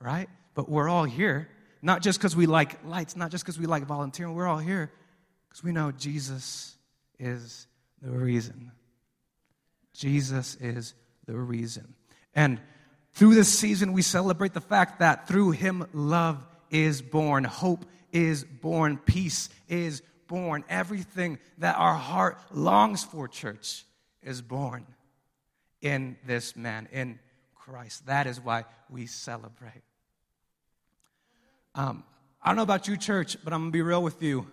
right? But we're all here, not just because we like lights, not just because we like volunteering, we're all here because we know Jesus is the reason. Jesus is the reason. And through this season, we celebrate the fact that through him, love is born, hope is born, peace is born. Everything that our heart longs for, church, is born in this man, in Christ. That is why we celebrate. Um, I don't know about you, church, but I'm going to be real with you.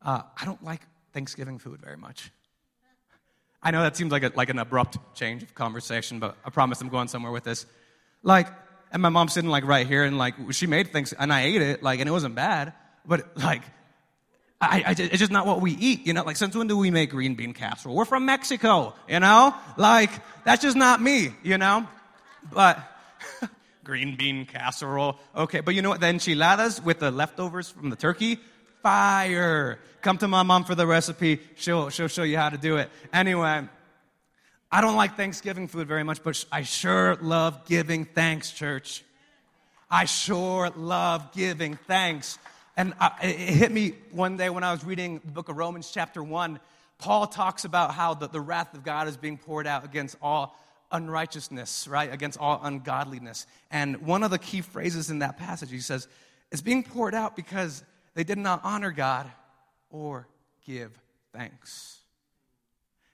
Uh, I don't like Thanksgiving food very much. I know that seems like, a, like an abrupt change of conversation, but I promise I'm going somewhere with this. Like, and my mom's sitting like right here, and like she made things, and I ate it, like, and it wasn't bad, but like, I, I, it's just not what we eat, you know. Like, since when do we make green bean casserole? We're from Mexico, you know. Like, that's just not me, you know. But green bean casserole, okay. But you know what? The enchiladas with the leftovers from the turkey, fire. Come to my mom for the recipe. She'll she'll show you how to do it. Anyway. I don't like Thanksgiving food very much, but I sure love giving thanks, church. I sure love giving thanks. And I, it hit me one day when I was reading the book of Romans, chapter 1. Paul talks about how the, the wrath of God is being poured out against all unrighteousness, right? Against all ungodliness. And one of the key phrases in that passage, he says, it's being poured out because they did not honor God or give thanks.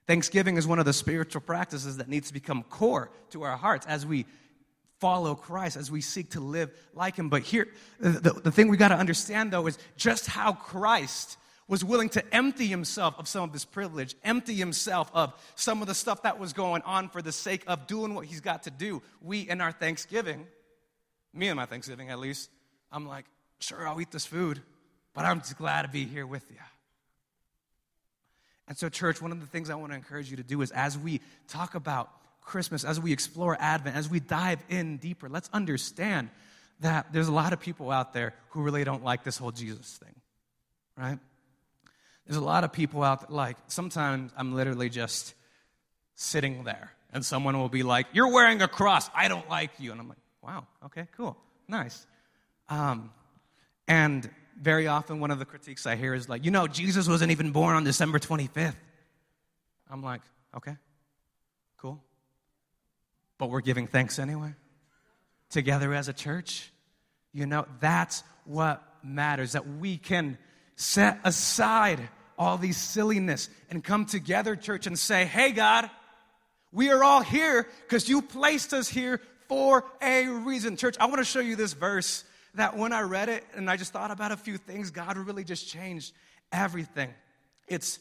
Thanksgiving is one of the spiritual practices that needs to become core to our hearts as we follow Christ, as we seek to live like Him. But here, the, the thing we got to understand though is just how Christ was willing to empty himself of some of his privilege, empty himself of some of the stuff that was going on for the sake of doing what he's got to do. We, in our Thanksgiving, me and my Thanksgiving at least, I'm like, sure, I'll eat this food, but I'm just glad to be here with you. And so, church, one of the things I want to encourage you to do is as we talk about Christmas, as we explore Advent, as we dive in deeper, let's understand that there's a lot of people out there who really don't like this whole Jesus thing, right? There's a lot of people out there, like, sometimes I'm literally just sitting there and someone will be like, You're wearing a cross. I don't like you. And I'm like, Wow, okay, cool, nice. Um, and very often one of the critiques I hear is like, you know, Jesus wasn't even born on December 25th. I'm like, okay, cool. But we're giving thanks anyway. Together as a church. You know, that's what matters, that we can set aside all these silliness and come together, church, and say, hey, God, we are all here because you placed us here for a reason. Church, I want to show you this verse that when I read it and I just thought about a few things, God really just changed everything. It's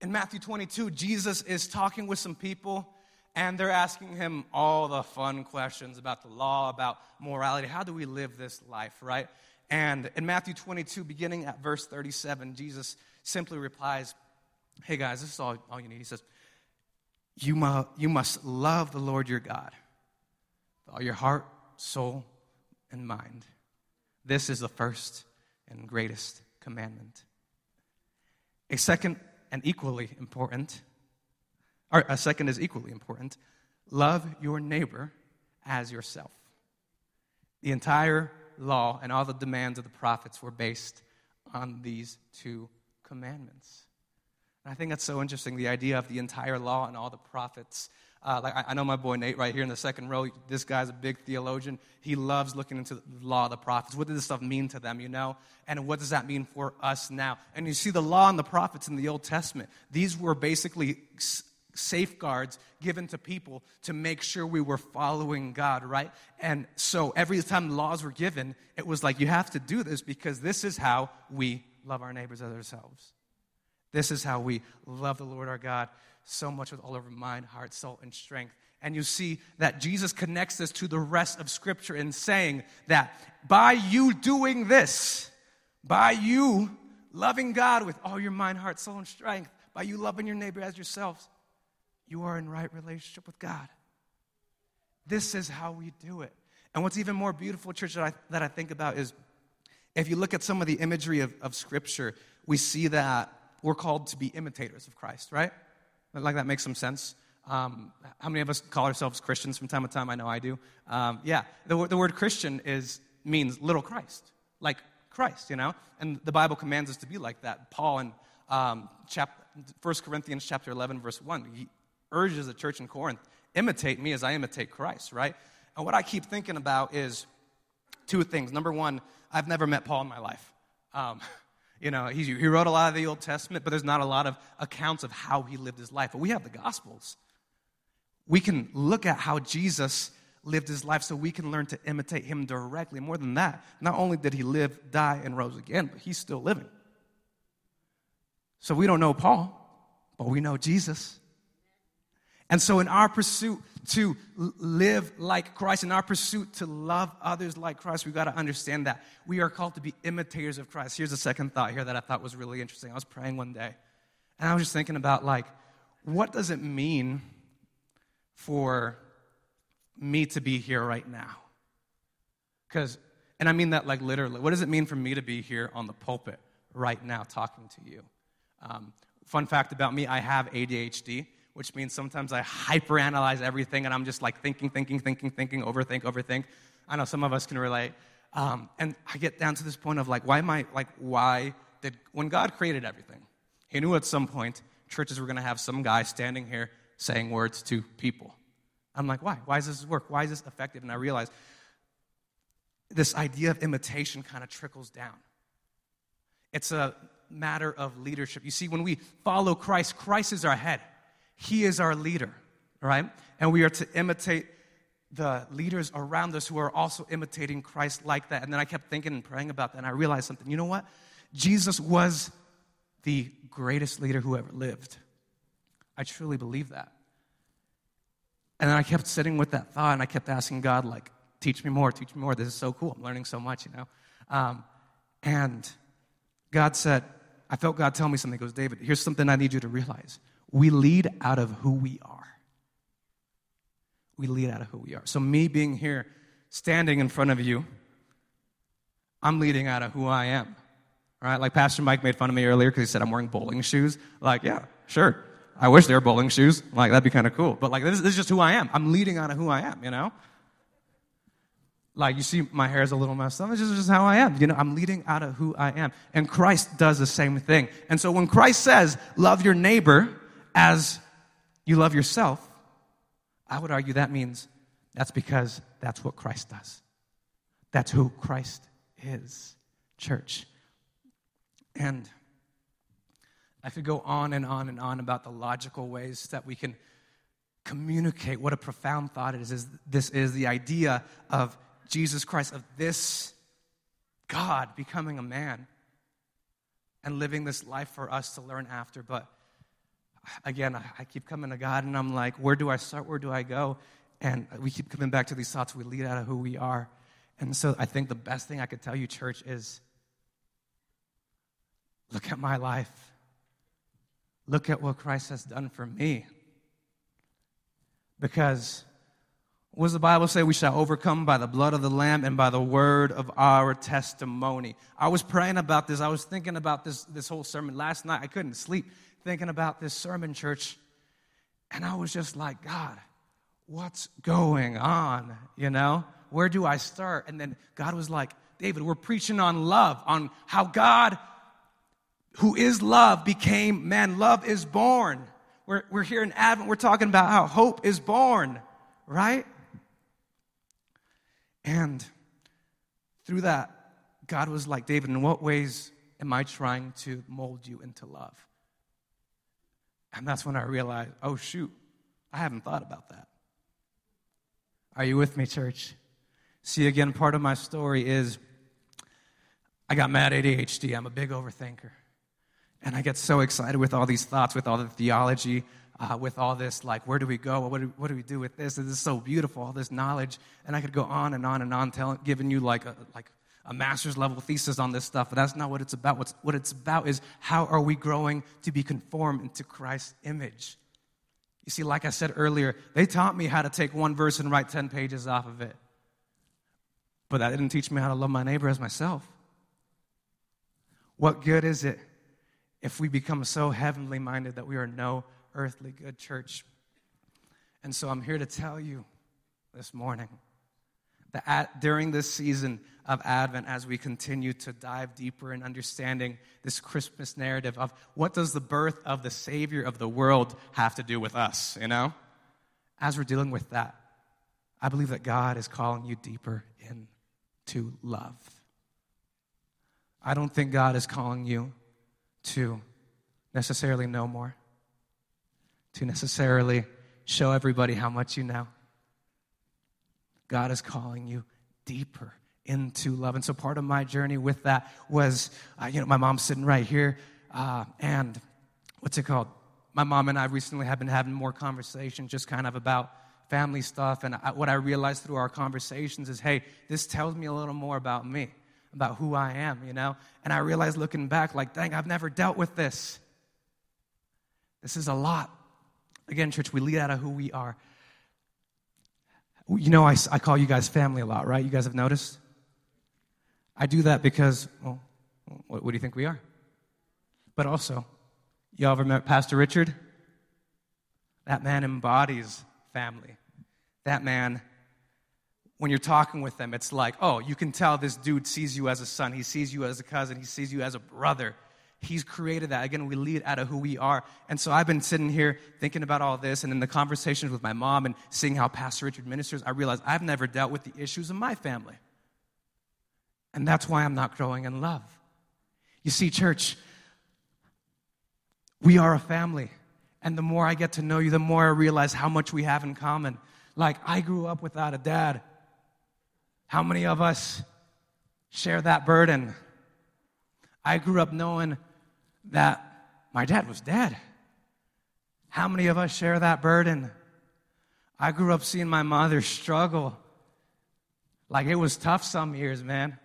in Matthew 22, Jesus is talking with some people and they're asking him all the fun questions about the law, about morality. How do we live this life, right? And in Matthew 22, beginning at verse 37, Jesus simply replies, Hey guys, this is all, all you need. He says, you, mu- you must love the Lord your God with all your heart, soul, and mind. This is the first and greatest commandment. A second and equally important, or a second is equally important love your neighbor as yourself. The entire law and all the demands of the prophets were based on these two commandments. And I think that's so interesting the idea of the entire law and all the prophets uh, like I, I, know my boy Nate right here in the second row. This guy's a big theologian. He loves looking into the law of the prophets. What does this stuff mean to them, you know? And what does that mean for us now? And you see the law and the prophets in the Old Testament. These were basically safeguards given to people to make sure we were following God, right? And so every time laws were given, it was like, you have to do this because this is how we love our neighbors as ourselves. This is how we love the Lord our God so much with all of our mind, heart, soul, and strength. And you see that Jesus connects this to the rest of Scripture in saying that by you doing this, by you loving God with all your mind, heart, soul, and strength, by you loving your neighbor as yourselves, you are in right relationship with God. This is how we do it. And what's even more beautiful, church, that I, that I think about is if you look at some of the imagery of, of Scripture, we see that we're called to be imitators of Christ, right? Like that makes some sense. Um, how many of us call ourselves Christians from time to time? I know I do. Um, yeah, the, the word Christian is means little Christ, like Christ, you know? And the Bible commands us to be like that. Paul in um, chap- 1 Corinthians chapter 11, verse 1, he urges the church in Corinth, imitate me as I imitate Christ, right? And what I keep thinking about is two things. Number one, I've never met Paul in my life. Um, you know, he, he wrote a lot of the Old Testament, but there's not a lot of accounts of how he lived his life. But we have the Gospels. We can look at how Jesus lived his life so we can learn to imitate him directly. More than that, not only did he live, die, and rose again, but he's still living. So we don't know Paul, but we know Jesus. And so, in our pursuit to live like Christ, in our pursuit to love others like Christ, we've got to understand that we are called to be imitators of Christ. Here's a second thought here that I thought was really interesting. I was praying one day, and I was just thinking about, like, what does it mean for me to be here right now? Because, and I mean that like literally, what does it mean for me to be here on the pulpit right now talking to you? Um, fun fact about me I have ADHD, which means sometimes I hyperanalyze everything and I'm just like thinking, thinking, thinking, thinking, overthink, overthink. I know some of us can relate. Um, and I get down to this point of like, why am I, like, why did, when God created everything, He knew at some point churches were going to have some guy standing here saying words to people. I'm like, why? Why does this work? Why is this effective? And I realize this idea of imitation kind of trickles down. It's a matter of leadership. You see, when we follow Christ, Christ is our head, He is our leader, right? And we are to imitate the leaders around us who are also imitating Christ like that. And then I kept thinking and praying about that, and I realized something. You know what? Jesus was the greatest leader who ever lived. I truly believe that. And then I kept sitting with that thought, and I kept asking God, like, teach me more, teach me more. This is so cool. I'm learning so much, you know. Um, and God said, I felt God tell me something. He goes, David, here's something I need you to realize. We lead out of who we are. We lead out of who we are. So, me being here, standing in front of you, I'm leading out of who I am. Right? Like Pastor Mike made fun of me earlier because he said I'm wearing bowling shoes. Like, yeah, sure. I wish they were bowling shoes. Like, that'd be kind of cool. But like, this, this is just who I am. I'm leading out of who I am, you know? Like, you see, my hair is a little messed up. It's just, just how I am. You know, I'm leading out of who I am. And Christ does the same thing. And so when Christ says, love your neighbor as you love yourself, I would argue that means that's because that's what Christ does. That's who Christ is, church. And I could go on and on and on about the logical ways that we can communicate what a profound thought it is. is this is the idea of Jesus Christ, of this God becoming a man and living this life for us to learn after. But again, I keep coming to God and I'm like, where do I start? Where do I go? And we keep coming back to these thoughts. We lead out of who we are. And so I think the best thing I could tell you, church, is look at my life. Look at what Christ has done for me. Because what does the Bible say? We shall overcome by the blood of the Lamb and by the word of our testimony. I was praying about this. I was thinking about this, this whole sermon last night. I couldn't sleep thinking about this sermon, church. And I was just like, God, what's going on? You know, where do I start? And then God was like, David, we're preaching on love, on how God, who is love, became man. Love is born. We're, we're here in Advent, we're talking about how hope is born, right? And through that, God was like, David, in what ways am I trying to mold you into love? And that's when I realized, oh, shoot, I haven't thought about that. Are you with me, church? See, again, part of my story is I got mad ADHD. I'm a big overthinker. And I get so excited with all these thoughts, with all the theology, uh, with all this, like, where do we go? What do, what do we do with this? This is so beautiful, all this knowledge. And I could go on and on and on, telling, giving you like a, like a master's level thesis on this stuff, but that's not what it's about. What's, what it's about is how are we growing to be conformed into Christ's image? You see, like I said earlier, they taught me how to take one verse and write 10 pages off of it. But that didn't teach me how to love my neighbor as myself. What good is it if we become so heavenly minded that we are no earthly good church? And so I'm here to tell you this morning at, during this season of Advent, as we continue to dive deeper in understanding this Christmas narrative of what does the birth of the Savior of the world have to do with us, you know? As we're dealing with that, I believe that God is calling you deeper into love. I don't think God is calling you to necessarily know more, to necessarily show everybody how much you know. God is calling you deeper into love. And so part of my journey with that was, uh, you know, my mom's sitting right here, uh, and what's it called? My mom and I recently have been having more conversations just kind of about family stuff. And I, what I realized through our conversations is, hey, this tells me a little more about me, about who I am, you know? And I realized looking back, like, dang, I've never dealt with this. This is a lot. Again, church, we lead out of who we are. You know, I, I call you guys family a lot, right? You guys have noticed? I do that because, well, what, what do you think we are? But also, y'all ever met Pastor Richard? That man embodies family. That man, when you're talking with them, it's like, oh, you can tell this dude sees you as a son. He sees you as a cousin. He sees you as a brother. He's created that. Again, we lead out of who we are. And so I've been sitting here thinking about all this, and in the conversations with my mom and seeing how Pastor Richard ministers, I realized I've never dealt with the issues of my family. And that's why I'm not growing in love. You see, church, we are a family. And the more I get to know you, the more I realize how much we have in common. Like, I grew up without a dad. How many of us share that burden? I grew up knowing that my dad was dead. How many of us share that burden? I grew up seeing my mother struggle. Like it was tough some years, man.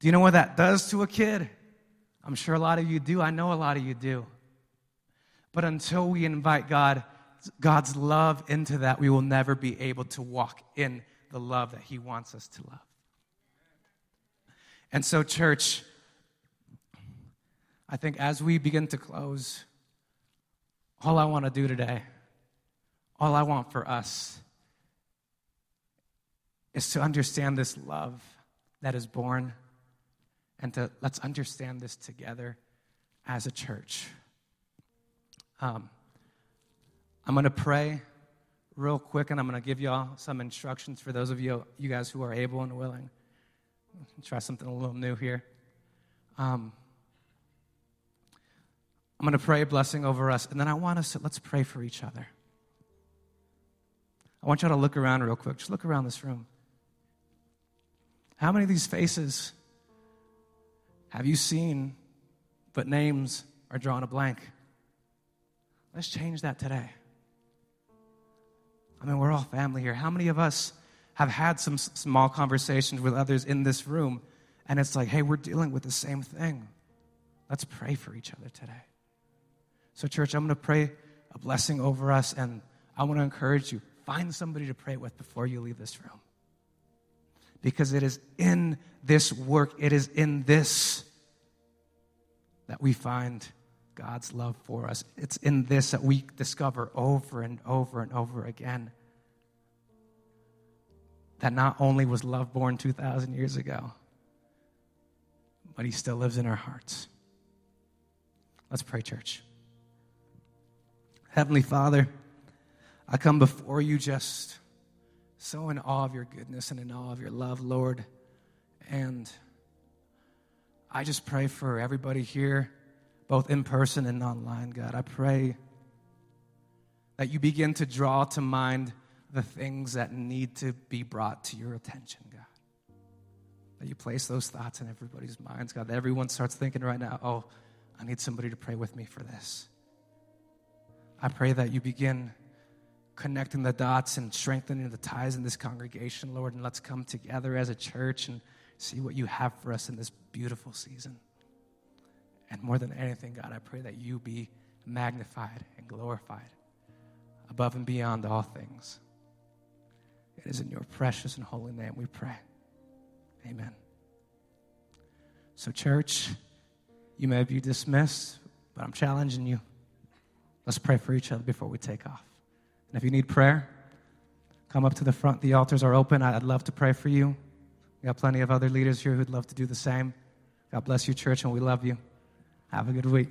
Do you know what that does to a kid? I'm sure a lot of you do. I know a lot of you do. But until we invite God, God's love into that, we will never be able to walk in the love that He wants us to love. And so, church, I think as we begin to close, all I want to do today, all I want for us, is to understand this love that is born and to let's understand this together as a church. Um, I'm going to pray real quick and I'm going to give y'all some instructions for those of you, you guys who are able and willing. Try something a little new here. Um, I'm going to pray a blessing over us, and then I want us to let's pray for each other. I want y'all to look around real quick. Just look around this room. How many of these faces have you seen, but names are drawn a blank? Let's change that today. I mean, we're all family here. How many of us have had some small conversations with others in this room, and it's like, hey, we're dealing with the same thing? Let's pray for each other today. So, church, I'm going to pray a blessing over us, and I want to encourage you find somebody to pray with before you leave this room. Because it is in this work, it is in this that we find God's love for us. It's in this that we discover over and over and over again that not only was love born 2,000 years ago, but He still lives in our hearts. Let's pray, church. Heavenly Father, I come before you just so in awe of your goodness and in awe of your love, Lord. And I just pray for everybody here, both in person and online, God. I pray that you begin to draw to mind the things that need to be brought to your attention, God. That you place those thoughts in everybody's minds, God. That everyone starts thinking right now, oh, I need somebody to pray with me for this. I pray that you begin connecting the dots and strengthening the ties in this congregation, Lord, and let's come together as a church and see what you have for us in this beautiful season. And more than anything, God, I pray that you be magnified and glorified above and beyond all things. It is in your precious and holy name we pray. Amen. So, church, you may be dismissed, but I'm challenging you. Let's pray for each other before we take off. And if you need prayer, come up to the front. The altars are open. I'd love to pray for you. We got plenty of other leaders here who'd love to do the same. God bless you, church, and we love you. Have a good week.